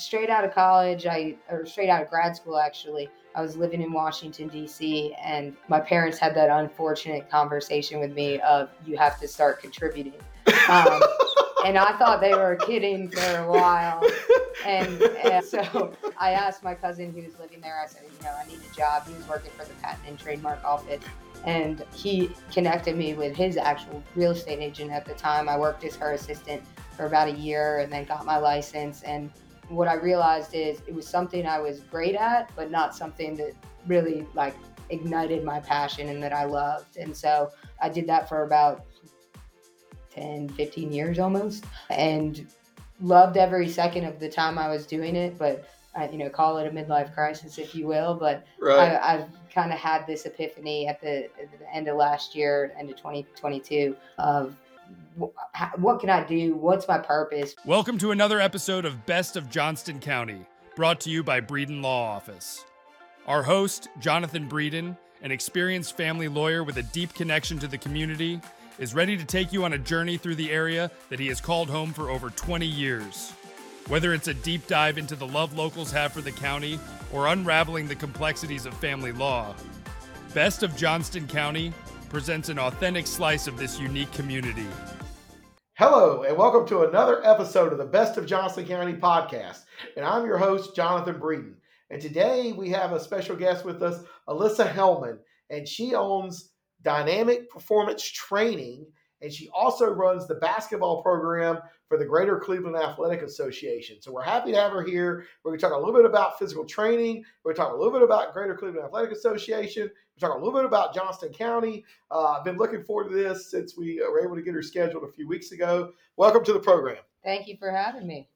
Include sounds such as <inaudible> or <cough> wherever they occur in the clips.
straight out of college, I or straight out of grad school actually. I was living in Washington D.C. and my parents had that unfortunate conversation with me of you have to start contributing. Um, <laughs> and I thought they were kidding for a while. And, and, so I asked my cousin who was living there, I said, you know, I need a job. He was working for the patent and trademark office. And he connected me with his actual real estate agent at the time. I worked as her assistant for about a year and then got my license. And what I realized is it was something I was great at, but not something that really like ignited my passion and that I loved. And so I did that for about 10, 15 years almost, and loved every second of the time I was doing it. But uh, you know, call it a midlife crisis if you will. But right. I, have kind of had this epiphany at the, at the end of last year, end of 2022, of what can I do? What's my purpose? Welcome to another episode of Best of Johnston County, brought to you by Breeden Law Office. Our host, Jonathan Breeden, an experienced family lawyer with a deep connection to the community, is ready to take you on a journey through the area that he has called home for over 20 years. Whether it's a deep dive into the love locals have for the county or unraveling the complexities of family law, Best of Johnston County presents an authentic slice of this unique community. Hello, and welcome to another episode of the Best of Johnston County podcast. And I'm your host, Jonathan Breeden. And today we have a special guest with us, Alyssa Hellman, and she owns dynamic performance training, and she also runs the basketball program for the Greater Cleveland Athletic Association. So we're happy to have her here. We're going to talk a little bit about physical training. We're going to talk a little bit about Greater Cleveland Athletic Association. We're talking a little bit about Johnston County. Uh, I've been looking forward to this since we were able to get her scheduled a few weeks ago. Welcome to the program. Thank you for having me.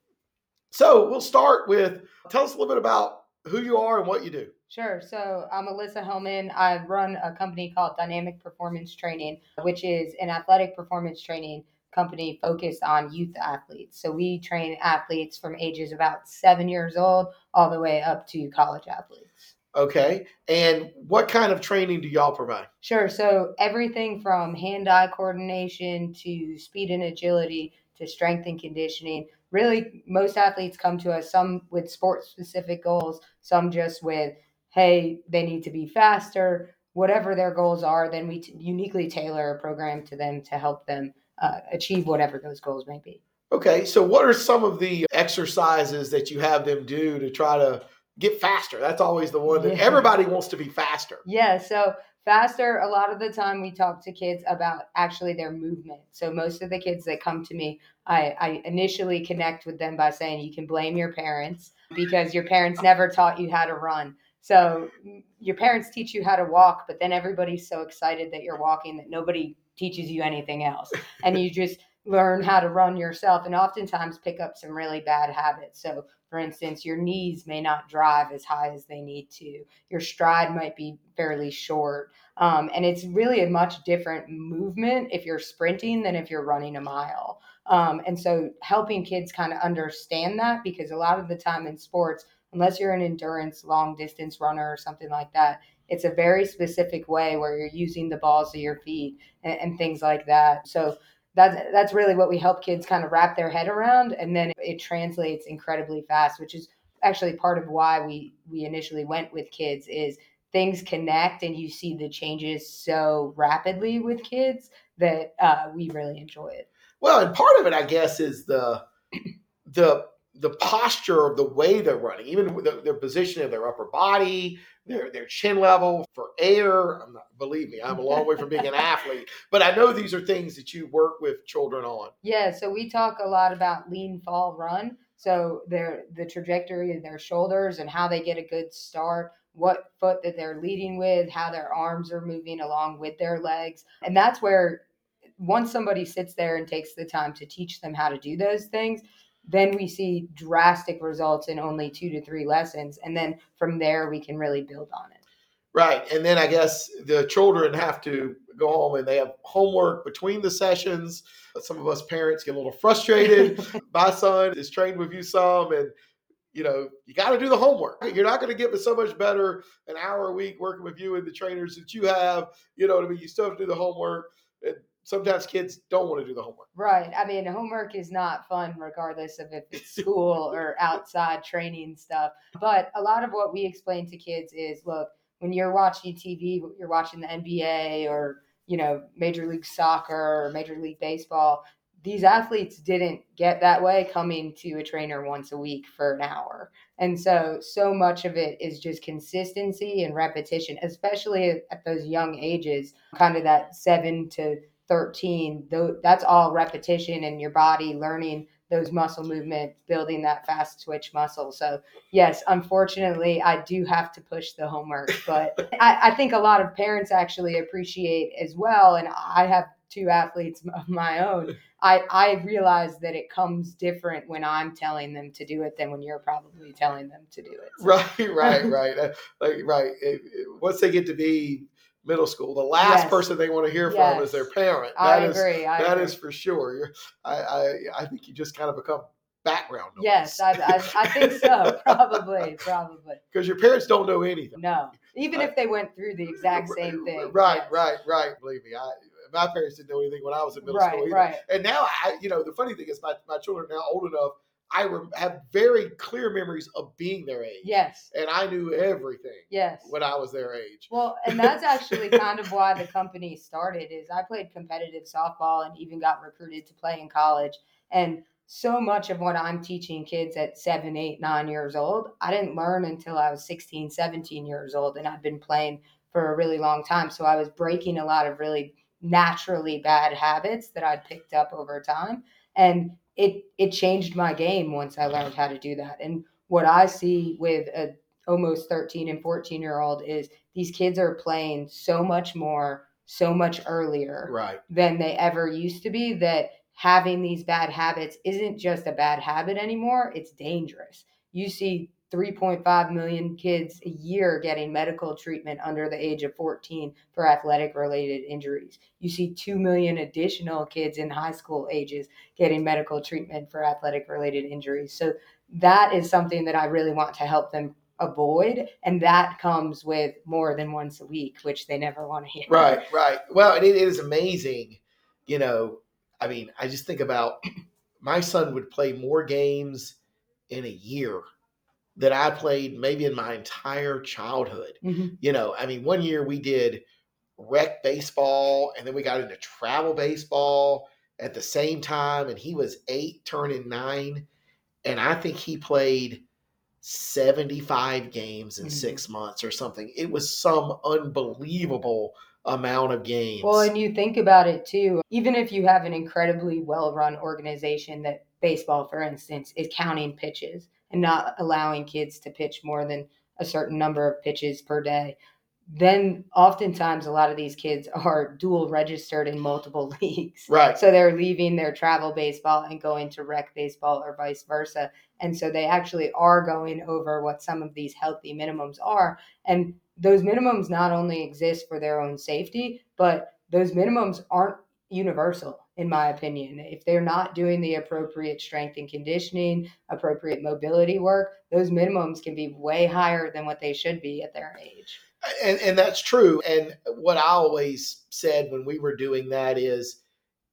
So we'll start with tell us a little bit about who you are and what you do. Sure. So I'm Alyssa Hellman. I run a company called Dynamic Performance Training, which is an athletic performance training company focused on youth athletes. So we train athletes from ages about seven years old all the way up to college athletes. Okay. And what kind of training do y'all provide? Sure. So everything from hand eye coordination to speed and agility to strength and conditioning. Really, most athletes come to us, some with sports specific goals, some just with hey, they need to be faster, whatever their goals are, then we t- uniquely tailor a program to them to help them uh, achieve whatever those goals may be. Okay, so what are some of the exercises that you have them do to try to get faster? That's always the one that yeah. everybody wants to be faster. Yeah, so faster, a lot of the time we talk to kids about actually their movement. So most of the kids that come to me, I, I initially connect with them by saying you can blame your parents because your parents never taught you how to run. So your parents teach you how to walk, but then everybody's so excited that you're walking that nobody teaches you anything else. And you just learn how to run yourself and oftentimes pick up some really bad habits. So, for instance, your knees may not drive as high as they need to, your stride might be fairly short. Um, and it's really a much different movement if you're sprinting than if you're running a mile. Um, and so, helping kids kind of understand that because a lot of the time in sports, unless you're an endurance long distance runner or something like that it's a very specific way where you're using the balls of your feet and, and things like that. So that's that's really what we help kids kind of wrap their head around and then it translates incredibly fast which is actually part of why we we initially went with kids is things connect and you see the changes so rapidly with kids that uh, we really enjoy it. Well and part of it i guess is the the the posture of the way they're running, even the, their position of their upper body, their their chin level for air. I'm not, believe me, I'm a long way from being an athlete, but I know these are things that you work with children on. Yeah, so we talk a lot about lean, fall, run. So their the trajectory of their shoulders and how they get a good start, what foot that they're leading with, how their arms are moving along with their legs, and that's where once somebody sits there and takes the time to teach them how to do those things then we see drastic results in only two to three lessons. And then from there, we can really build on it. Right. And then I guess the children have to go home and they have homework between the sessions. Some of us parents get a little frustrated. <laughs> My son is trained with you some and you know, you got to do the homework. You're not going to get so much better an hour a week working with you and the trainers that you have. You know what I mean? You still have to do the homework. And sometimes kids don't want to do the homework. Right. I mean, homework is not fun, regardless of if it's school <laughs> or outside training stuff. But a lot of what we explain to kids is look, when you're watching TV, you're watching the NBA or, you know, Major League Soccer or Major League Baseball. These athletes didn't get that way coming to a trainer once a week for an hour. And so, so much of it is just consistency and repetition, especially at those young ages, kind of that seven to 13 though that's all repetition and your body learning those muscle movements building that fast twitch muscle. So yes unfortunately i do have to push the homework but <laughs> I, I think a lot of parents actually appreciate as well and i have two athletes <laughs> of my own. I i realize that it comes different when i'm telling them to do it than when you're probably telling them to do it so. right right <laughs> right. Uh, like right it, it, once they get to be middle school. The last yes. person they want to hear yes. from is their parent. That I is, agree. I that agree. is for sure. You're, I, I, I think you just kind of become background noise. Yes, I, I, I think so. <laughs> probably, probably. Because your parents don't know anything. No, even if they went through the exact same thing. Right, yes. right, right. Believe me, I. My parents didn't know anything when I was in middle right, school either. Right. And now, I, you know, the funny thing is, my, my children are now old enough I rem- have very clear memories of being their age. Yes. And I knew everything. Yes. When I was their age. Well, and that's actually kind of why the company started is I played competitive softball and even got recruited to play in college. And so much of what I'm teaching kids at seven, eight, nine years old, I didn't learn until I was 16, 17 years old. And I've been playing for a really long time. So I was breaking a lot of really naturally bad habits that I'd picked up over time. And it it changed my game once I learned how to do that. And what I see with a almost 13 and 14 year old is these kids are playing so much more so much earlier right. than they ever used to be that having these bad habits isn't just a bad habit anymore it's dangerous you see 3.5 million kids a year getting medical treatment under the age of 14 for athletic related injuries. You see 2 million additional kids in high school ages getting medical treatment for athletic related injuries. So that is something that I really want to help them avoid and that comes with more than once a week which they never want to hear right right well and it is amazing you know i mean i just think about <clears throat> my son would play more games in a year that I played maybe in my entire childhood. Mm-hmm. You know, I mean, one year we did rec baseball and then we got into travel baseball at the same time. And he was eight, turning nine. And I think he played 75 games in mm-hmm. six months or something. It was some unbelievable amount of games. Well, and you think about it too, even if you have an incredibly well run organization that baseball, for instance, is counting pitches and not allowing kids to pitch more than a certain number of pitches per day then oftentimes a lot of these kids are dual registered in multiple <laughs> leagues. Right. So they're leaving their travel baseball and going to rec baseball or vice versa. And so they actually are going over what some of these healthy minimums are. And those minimums not only exist for their own safety, but those minimums aren't universal in my opinion. If they're not doing the appropriate strength and conditioning, appropriate mobility work, those minimums can be way higher than what they should be at their age. And, and that's true. And what I always said when we were doing that is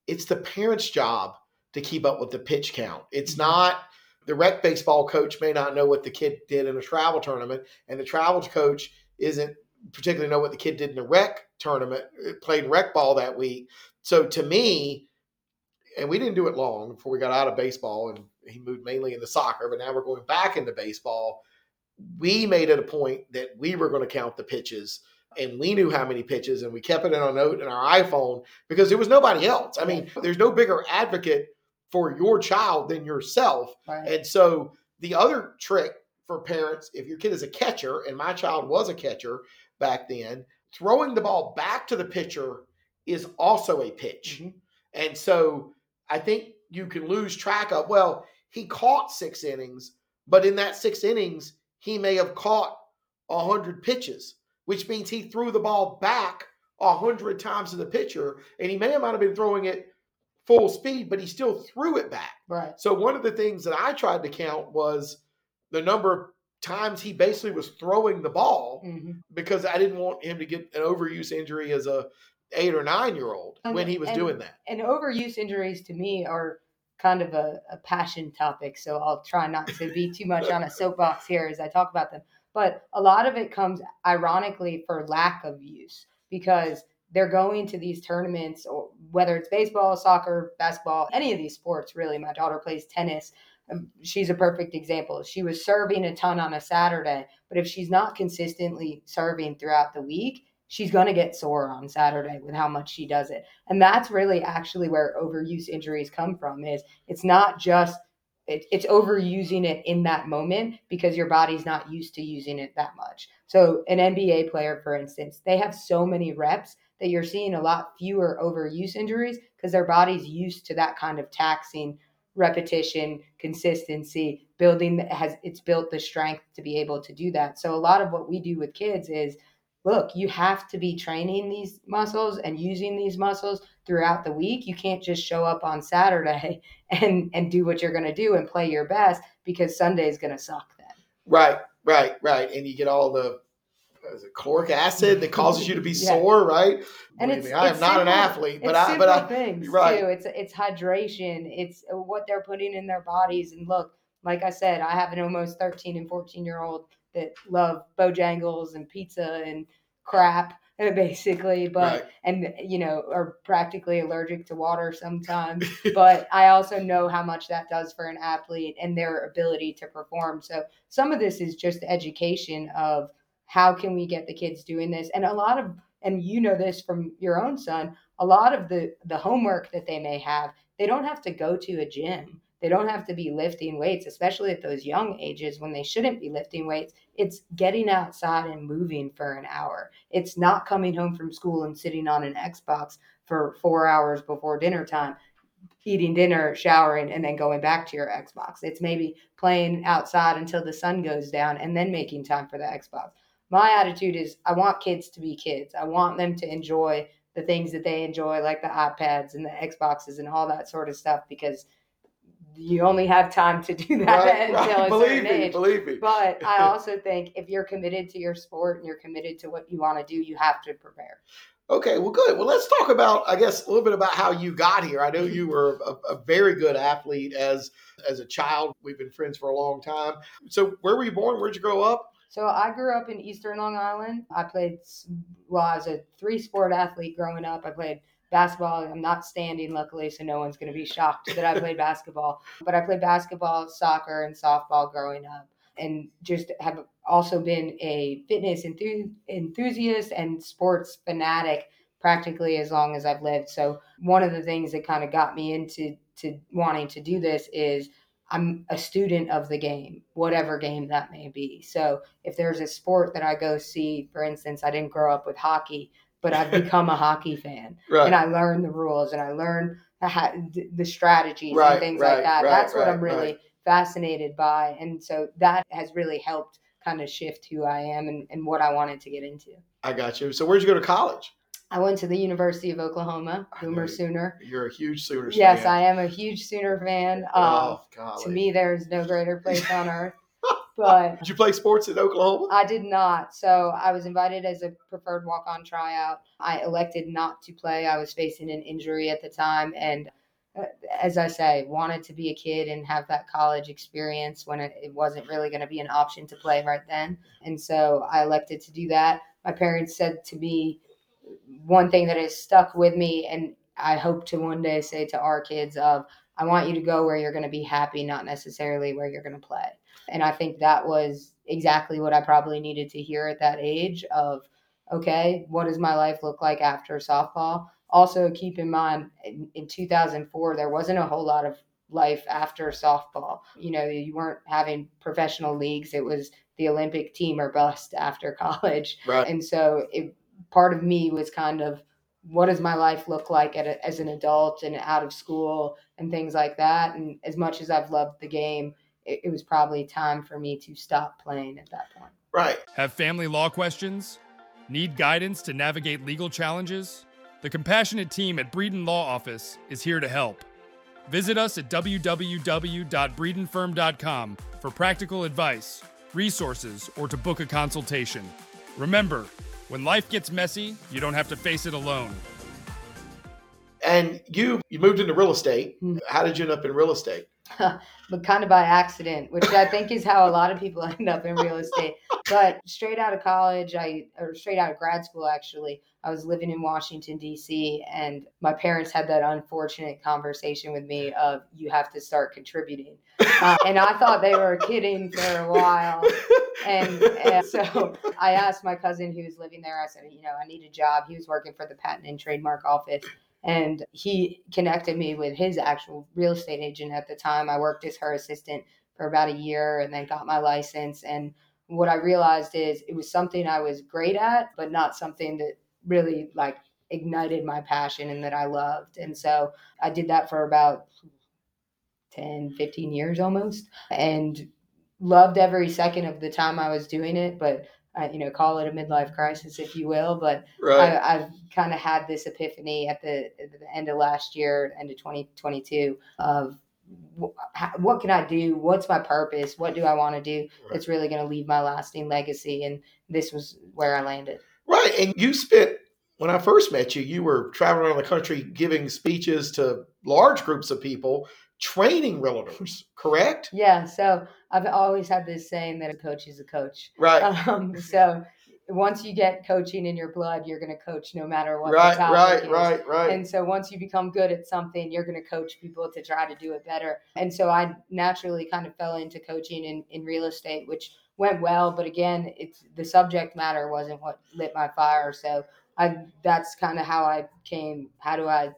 it's the parent's job to keep up with the pitch count. It's mm-hmm. not the rec baseball coach may not know what the kid did in a travel tournament, and the travel coach isn't particularly know what the kid did in the rec tournament, uh, played rec ball that week. So to me, and we didn't do it long before we got out of baseball and he moved mainly into soccer, but now we're going back into baseball. We made it a point that we were going to count the pitches and we knew how many pitches and we kept it in our note in our iPhone because there was nobody else. I mean, there's no bigger advocate for your child than yourself. Right. And so the other trick for parents, if your kid is a catcher, and my child was a catcher back then, throwing the ball back to the pitcher is also a pitch. Mm-hmm. And so I think you can lose track of, well, he caught six innings, but in that six innings, he may have caught 100 pitches, which means he threw the ball back 100 times to the pitcher, and he may have not have been throwing it full speed, but he still threw it back. Right. So one of the things that I tried to count was the number of times he basically was throwing the ball mm-hmm. because I didn't want him to get an overuse injury as a eight or nine year old And- when he was and- doing that. And overuse injuries to me are kind of a, a passion topic. So I'll try not to be too much on a soapbox here as I talk about them. But a lot of it comes ironically for lack of use because they're going to these tournaments, or whether it's baseball, soccer, basketball, any of these sports, really. My daughter plays tennis. Um, She's a perfect example. She was serving a ton on a Saturday, but if she's not consistently serving throughout the week, she's going to get sore on Saturday with how much she does it. And that's really actually where overuse injuries come from is it's not just it, it's overusing it in that moment because your body's not used to using it that much. So an NBA player, for instance, they have so many reps that you're seeing a lot fewer overuse injuries because their body's used to that kind of taxing repetition, consistency, building has it's built the strength to be able to do that. So a lot of what we do with kids is look, you have to be training these muscles and using these muscles throughout the week. You can't just show up on Saturday <laughs> and and do what you're going to do and play your best because Sunday is going to suck then. Right, right, right. And you get all the is it, acid that causes you to be <laughs> Yeah. sore, right? And Believe it's- me, I am not an athlete, but I but I things right. too. It's it's hydration. It's what they're putting in their bodies. And look, like I said, I have an almost 13 and 14 year old that love Bojangles and pizza and crap, <laughs> basically. But Right. and you know are practically allergic to water sometimes. but <laughs> I also know how much that does for an athlete and their ability to perform. So some of this is just education of how can we get the kids doing this, and a lot of and you know this from your own son a lot of the the homework that they may have they don't have to go to a gym they don't have to be lifting weights especially at those young ages when they shouldn't be lifting weights. It's getting outside and moving for an hour. It's not coming home from school and sitting on an xbox for four hours before dinner time eating dinner showering and then going back to your xbox. It's maybe playing outside until the sun goes down and then making time for the xbox. My attitude is I want kids to be kids. I want them to enjoy the things that they enjoy, like the iPads and the Xboxes and all that sort of stuff, because you only have time to do that right, <laughs> until right. a Believe certain me, age. believe me. But <laughs> I also think if you're committed to your sport and you're committed to what you want to do, you have to prepare. Okay, well, good. Well, let's talk about, I guess, a little bit about how you got here. I know you were a, a very good athlete as as a child. We've been friends for a long time. So, where were you born? Where'd you grow up? So I grew up in Eastern Long Island. I played, well, I was a three sport athlete growing up. I played basketball. I'm not standing, luckily, so no one's going to be shocked that I played basketball. But I played basketball, soccer, and softball growing up. And just have also been a fitness enthu- enthusiast and sports fanatic practically as long as I've lived. So one of the things that kind of got me into to wanting to do this is I'm a student of the game, whatever game that may be. So if there's a sport that I go see, for instance, I didn't grow up with hockey, but I've become a hockey fan <laughs> Right. and I learn the rules and I learn the, ha- the strategies Right, and things right, like that. That's what I'm really fascinated by. And so that has really helped kind of shift who I am and, and what I wanted to get into. I got you. So, where'd you go to college? I went to the University of Oklahoma, Boomer. Sooner. You're a huge Sooner Yes, fan. I am a huge Sooner fan. Um, oh, golly. to me, there's no greater place on earth. But Did you play sports at Oklahoma? I did not. So I was invited as a preferred walk on tryout. I elected not to play. I was facing an injury at the time. And uh, as I say, wanted to be a kid and have that college experience when it, it wasn't really going to be an option to play right then. And so I elected to do that. My parents said to me one thing that has stuck with me, and I hope to one day say to our kids of, I want you to go where you're going to be happy, not necessarily where you're going to play. And I think that was exactly what I probably needed to hear at that age of, okay, what does my life look like after softball? Also, keep in mind, in, in 2004, there wasn't a whole lot of life after softball. You know, you weren't having professional leagues. It was the Olympic team or bust after <laughs> college. Right. And so it, part of me was kind of, what does my life look like at a, as an adult and out of school and things like that? And as much as I've loved the game, it, it was probably time for me to stop playing at that point. Right. Have family law questions? Need guidance to navigate legal challenges? The compassionate team at Breeden Law Office is here to help. Visit us at www.breedenfirm.com for practical advice, resources, or to book a consultation. Remember, when life gets messy, you don't have to face it alone. And you you moved into real estate. Hmm. How did you end up in real estate? <laughs> but kind of by accident, which I think is how a lot of people <laughs> end up in real estate. But straight out of college, I or straight out of grad school, actually, I was living in Washington D.C. and my parents had that unfortunate conversation with me of you have to start contributing, uh, and I thought they were kidding for a while. And, and so I asked my cousin who was living there. I said, you know, I need a job. He was working for the Patent and Trademark Office and he connected me with his actual real estate agent at the time. I worked as her assistant for about a year and then got my license. And what I realized is it was something I was great at, but not something that really like ignited my passion and that I loved. And so I did that for about 10, 15 years almost and loved every second of the time I was doing it. But uh, you know, call it a midlife crisis, if you will. But Right. I, I've kind of had this epiphany at the, at the end of last year, end of 2022, of wh- how- what can I do? What's my purpose? What do I want to do that's really going to leave my lasting legacy? And this was where I landed. Right. And you spent, when I first met you, you were traveling around the country giving speeches to large groups of people, training realtors, correct? Yeah. So I've always had this saying that a coach is a coach. Right. Um, so once you get coaching in your blood, you're going to coach no matter what. right, right, is. right, right. And so once you become good at something, you're going to coach people to try to do it better. And so I naturally kind of fell into coaching in, in real estate, which went well. But again, it's the subject matter wasn't what lit my fire. So I that's kind of how I came. How do I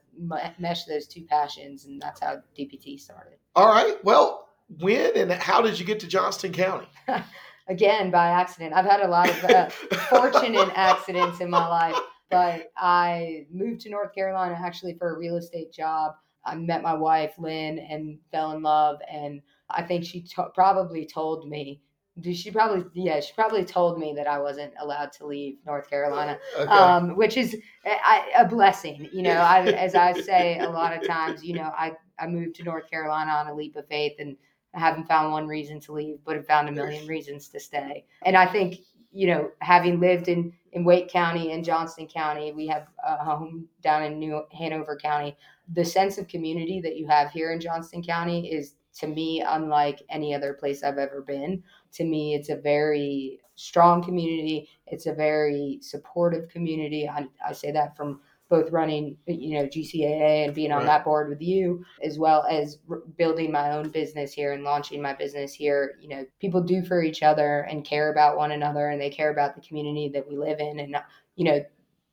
mesh those two passions? And that's how DPT started. All right. Well, when and how did you get to Johnston County? <laughs> Again, by accident. I've had a lot of uh, <laughs> fortunate accidents in my life, but I moved to North Carolina actually for a real estate job. I met my wife, Lynn, and fell in love. And I think she to- probably told me, she probably, yeah, she probably told me that I wasn't allowed to leave North Carolina, <laughs> Okay. um, which is a, a blessing. You know, I, <laughs> as I say a lot of times, you know, I, I moved to North Carolina on a leap of faith and I haven't found one reason to leave, but have found a million reasons to stay. And I think, you know, having lived in, in Wake County and Johnston County, we have a home down in New Hanover County. The sense of community that you have here in Johnston County is to me unlike any other place I've ever been. To me, it's a very strong community. It's a very supportive community. I, I say that from both running, you know, GCAA and being on Right. that board with you, as well as r- building my own business here and launching my business here. You know, people do for each other and care about one another, and they care about the community that we live in. And you know,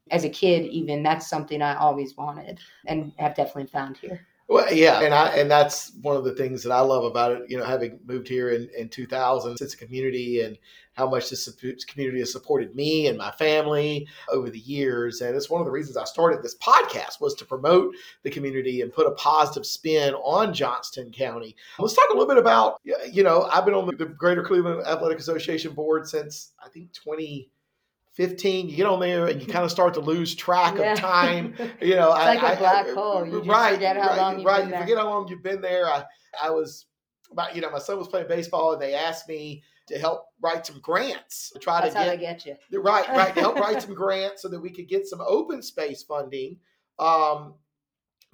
as a kid, even that's something I always wanted and have definitely found here. Well, yeah, and I and that's one of the things that I love about it. You know, having moved here in in 2000, it's a community, and how much this community has supported me and my family over the years. And it's one of the reasons I started this podcast was to promote the community and put a positive spin on Johnston County. Let's talk a little bit about you know I've been on the Greater Cleveland Athletic Association board since I think 2015. You get on there and you kind of start to lose track Yeah. of time <laughs> you know, It's I, like a I- black I- hole. You right, forget how right, long you've right. been you there. forget how long you've been there. I, I was, about, you know, my son was playing baseball, and they asked me to help write some grants to try That's to how get they get you. right, right, to help write <laughs> some grants so that we could get some open space funding um,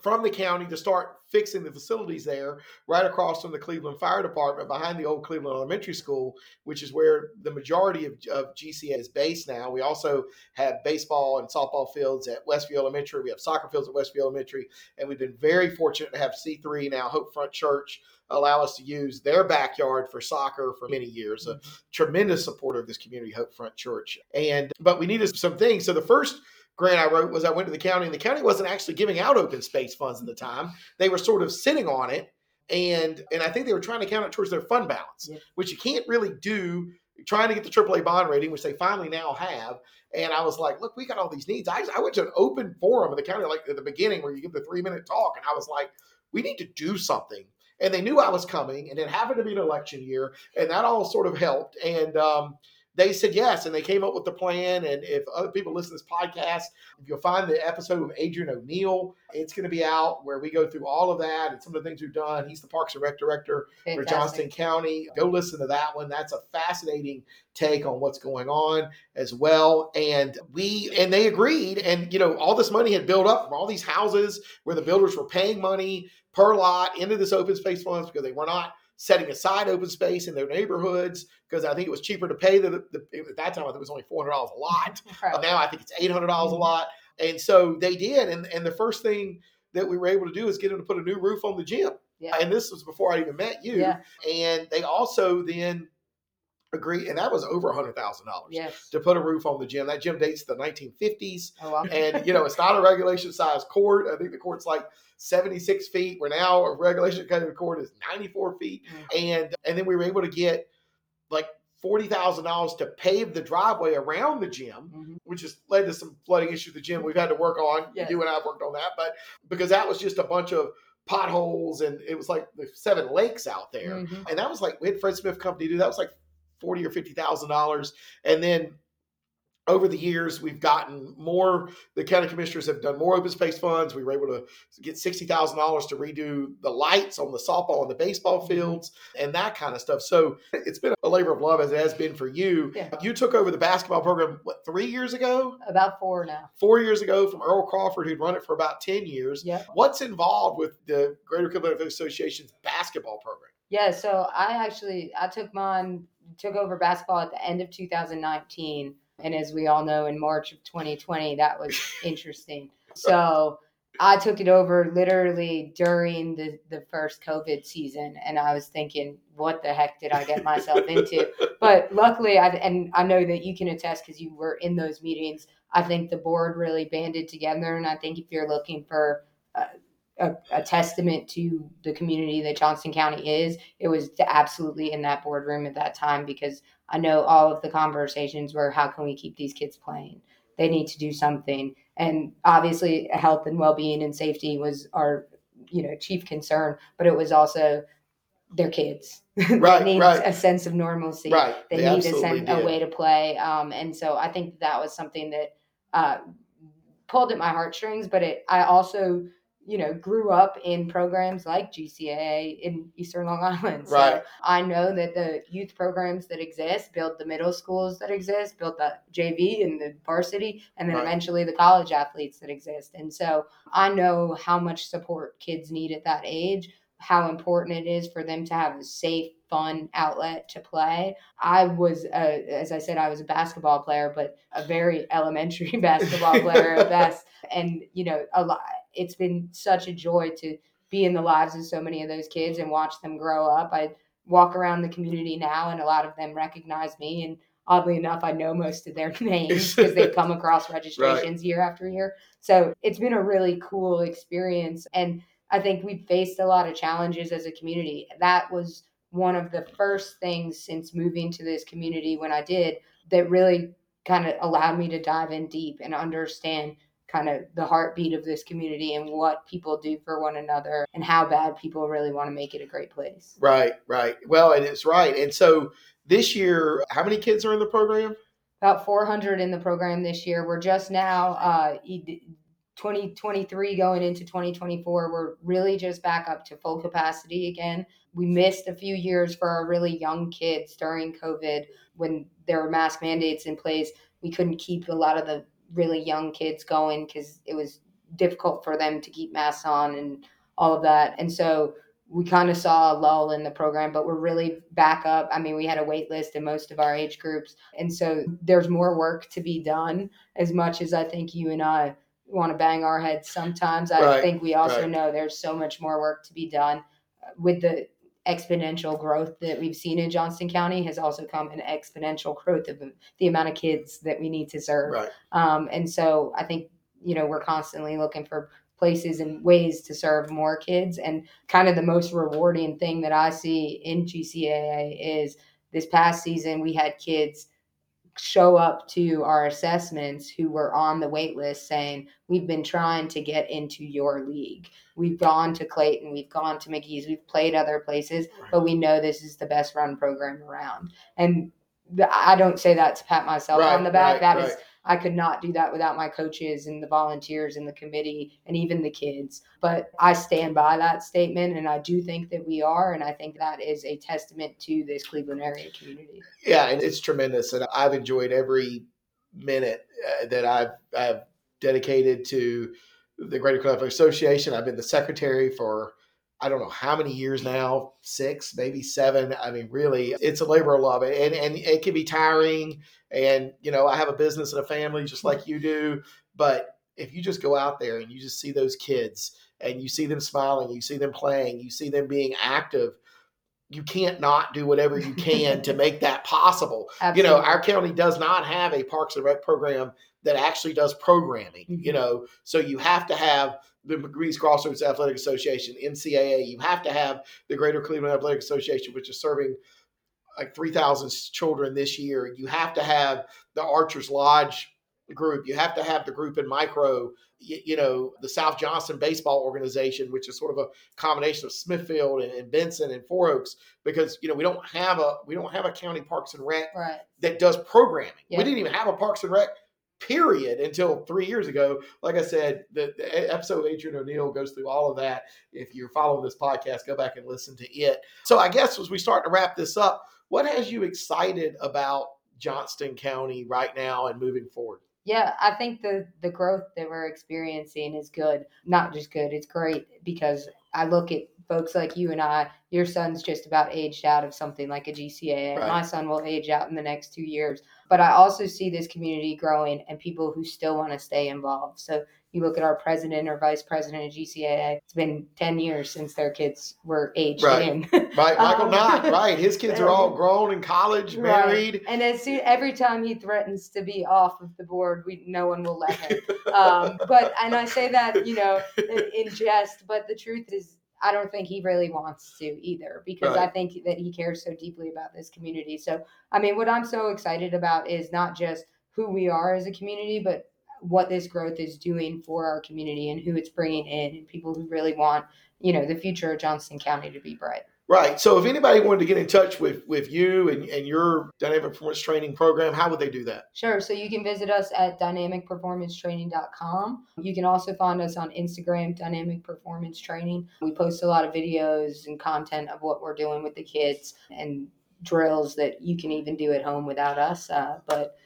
from the county to start fixing the facilities there, right across from the Cleveland Fire Department, behind the old Cleveland Elementary School, which is where the majority of, of GCA is based now. We also have baseball and softball fields at Westview Elementary. We have soccer fields at Westview Elementary, and we've been very fortunate to have C3 now Hope Front Church allow us to use their backyard for soccer for many years. A mm-hmm. tremendous supporter of this community, Hope Front Church. And but we needed some things. So the first grant I wrote was I went to the county, and the county wasn't actually giving out open space funds at the time. They were sort of sitting on it, and and I think they were trying to count it towards their fund balance, Yep. which you can't really do. Trying to get the AAA bond rating, which they finally now have. And I was like, look, we got all these needs. I, I went to an open forum in the county, like at the beginning, where you give the three minute talk. And I was like, we need to do something. And they knew I was coming, and it happened to be an election year, and that all sort of helped. And um, they said yes, and they came up with the plan. And if other people listen to this podcast, if you'll find the episode with Adrian O'Neill, it's going to be out where we go through all of that and some of the things we've done. He's the Parks and Rec director for Johnston County. Go listen to that one. That's a fascinating take on what's going on as well. And we and they agreed. And you know, all this money had built up from all these houses where the builders were paying money per lot into this open space funds because they were not setting aside open space in their neighborhoods because I think it was cheaper to pay the, the at that time I think it was only four hundred dollars a lot. <laughs> Right. Now I think it's eight hundred dollars a mm-hmm. lot, and so they did. And and the first thing that we were able to do is get them to put a new roof on the gym. Yeah. And this was before I even met you. Yeah. And they also then agreed, and that was over a hundred thousand dollars yes. to put a roof on the gym. That gym dates to the 1950s, oh, wow. and <laughs> you know it's not a regulation size court. I think the court's like 76 feet. We're now a regulation kind of court is 94 feet, mm-hmm. and and then we were able to get like forty thousand dollars to pave the driveway around the gym, mm-hmm. which has led to some flooding issues. The gym we've had to work on. Yes. You and I have worked on that, but because that was just a bunch of potholes and it was like the seven lakes out there, mm-hmm. and that was like we had Fred Smith Company do that was like forty or fifty thousand dollars, and then over the years, we've gotten more. The county commissioners have done more open space funds. We were able to get sixty thousand dollars to redo the lights on the softball and the baseball mm-hmm. fields and that kind of stuff. So it's been a labor of love as it has been for you. Yeah. You took over the basketball program what three years ago? About four now. Four years ago from Earl Crawford, who'd run it for about ten years. Yeah. What's involved with the Greater Cleveland Association's basketball program? Yeah, so I actually I took mine took over basketball at the end of 2019 and as we all know, in March of 2020, that was <laughs> interesting. So I took it over literally during the, the first COVID season. And I was thinking, what the heck did I get myself into? <laughs> But luckily, I, and I know that you can attest because you were in those meetings. I think the board really banded together. And I think if you're looking for a, a, a testament to the community that Johnston County is, it was absolutely in that boardroom at that time because I know all of the conversations were how can we keep these kids playing? They need to do something. And obviously health and well-being and safety was our you know chief concern, but it was also their kids. <laughs> Right, they need right. a sense of normalcy. Right. They, they need a, sense, a way to play. Um, and so I think that was something that uh, pulled at my heartstrings. But it, I also you know, grew up in programs like GCAA in Eastern Long Island. So right. I know that the youth programs that exist build the middle schools that exist, build the JV and the varsity, and then right. eventually the college athletes that exist. And so I know how much support kids need at that age, how important it is for them to have a safe, fun outlet to play. I was, uh, as I said, I was a basketball player, but a very <laughs> elementary basketball player at <laughs> best. And, you know, a lot it's been such a joy to be in the lives of so many of those kids and watch them grow up. I walk around the community now, and a lot of them recognize me. And oddly enough, I know most of their <laughs> names because they come across <laughs> registrations right. year after year. So it's been a really cool experience. And I think we've faced a lot of challenges as a community. That was one of the first things since moving to this community when I did that really kind of allowed me to dive in deep and understand kind of the heartbeat of this community and what people do for one another and how bad people really want to make it a great place. Right, right. Well, and it's right. And so this year, how many kids are in the program? About 400 in the program this year. We're just now uh, 2023 going into 2024. We're really just back up to full capacity again. We missed a few years for our really young kids during COVID when there were mask mandates in place. We couldn't keep a lot of the really young kids going because it was difficult for them to keep masks on and all of that. And so we kind of saw a lull in the program, but we're really back up. I mean, we had a wait list in most of our age groups. And so there's more work to be done as much as I think you and I want to bang our heads sometimes. I right, think we also right. know there's so much more work to be done uh, with the exponential growth that we've seen in Johnston County has also come an exponential growth of the amount of kids that we need to serve. Right. Um, and so I think, you know, we're constantly looking for places and ways to serve more kids. And kind of the most rewarding thing that I see in GCAA is this past season, we had kids show up to our assessments who were on the wait list saying, We've been trying to get into your league. We've gone to Clayton, we've gone to McGee's, we've played other places, but we know this is the best run program around. And I don't say that to pat myself Right, on the back. right, That is right. I could not do that without my coaches and the volunteers and the committee and even the kids. But I stand by that statement and I do think that we are. And I think that is a testament to this Cleveland area community. Yeah, and it's tremendous, and I've enjoyed every minute uh, that I've, I've dedicated to the Greater Cleveland Association. I've been the secretary for I don't know how many years now, six, maybe seven. I mean, really, it's a labor of love, and and it can be tiring. And you know, I have a business and a family just like you do, but if you just go out there and you just see those kids and you see them smiling, you see them playing, you see them being active, you can't not do whatever you can to make <laughs> that possible. You know, our county does not have a Parks and Rec program that actually does programming. Mhm. You know, so you have to have the McGee's Crossroads Athletic Association, MCAA. You have to have the Greater Cleveland Athletic Association, which is serving like 3,000 children this year. You have to have the Archers Lodge group. You have to have the group in Micro. You, you know, the South Johnston Baseball Organization, which is sort of a combination of Smithfield and, and Benson and Four Oaks, because you know we don't have a we don't have a county Parks and Rec right. that does programming. Yeah. We didn't even have a Parks and Rec period until three years ago. Like I said, the, the episode Adrian O'Neill goes through all of that. If you're following this podcast, go back and listen to it. So I guess as we start to wrap this up, what has you excited about Johnston County right now and moving forward? Yeah, I think the the growth that we're experiencing is good. Not just good, it's great because I look at folks like you and I. Your son's just about aged out of something like a GCAA. Right. My son will age out in the next two years. But I also see this community growing and people who still want to stay involved. So you look at our president or vice president of GCAA. It's been ten years since their kids were aged Right. in. Right, Michael Um, <laughs> Knott, right. His kids are all grown in college, Right. married. And as soon every time he threatens to be off of the board, we no one will let him. um, but and I say that you know in, in jest, but the truth is I don't think he really wants to either because I think that he cares so deeply about this community. So I mean, what I'm so excited about is not just who we are as a community, but what this growth is doing for our community and who it's bringing in and people who really want you know the future of Johnston County to be bright. Right. So if anybody wanted to get in touch with with you and, and your dynamic performance training program, how would they do that? Sure. So you can visit us at dynamicperformancetraining.com. You can also find us on Instagram, Dynamic Performance Training. We post a lot of videos and content of what we're doing with the kids and drills that you can even do at home without us. Uh, but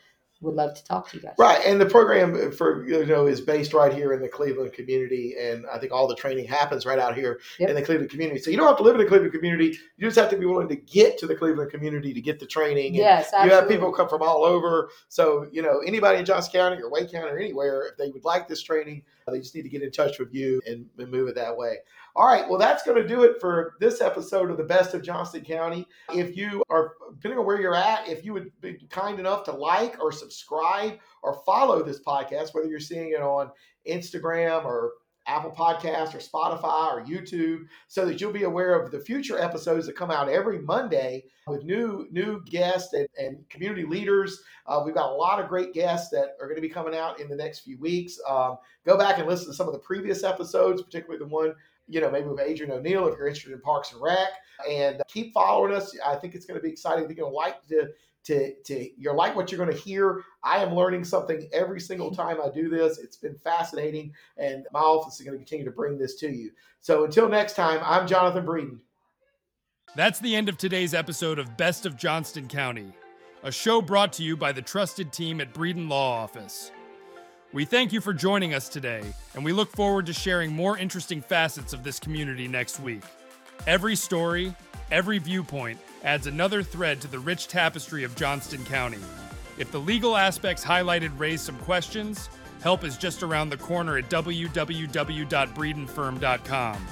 would love to talk to you guys. Right, and the program for you know is based right here in the Cleveland community, and I think all the training happens right out here Yep. in the Cleveland community. So you don't have to live in the Cleveland community; you just have to be willing to get to the Cleveland community to get the training. And Yes, you have people come from all over. So you know anybody in Johnston County or Wayne County or anywhere, if they would like this training, they just need to get in touch with you and, and move it that way. All right, well that's going to do it for this episode of the Best of Johnston County. If you are depending on where you're at, if you would be kind enough to like or subscribe or follow this podcast, whether you're seeing it on Instagram or Apple Podcast or Spotify or YouTube, so that you'll be aware of the future episodes that come out every Monday with new new guests and, and community leaders. Uh, we've got a lot of great guests that are going to be coming out in the next few weeks. Um, go back and listen to some of the previous episodes, particularly the one you know maybe with Adrian O'Neill if you're interested in Parks and Rec, and keep following us. I think it's going to be exciting. You're going to like to to to you're like what you're going to hear. I am learning something every single <laughs> time I do this. It's been fascinating, and my office is going to continue to bring this to you. So until next time, I'm Jonathan Breeden. That's the end of today's episode of Best of Johnston County, a show brought to you by the trusted team at Breeden Law Office. We thank you for joining us today, and we look forward to sharing more interesting facets of this community next week. Every story, every viewpoint adds another thread to the rich tapestry of Johnston County. If the legal aspects highlighted raise some questions, help is just around the corner at www.breedenfirm.com.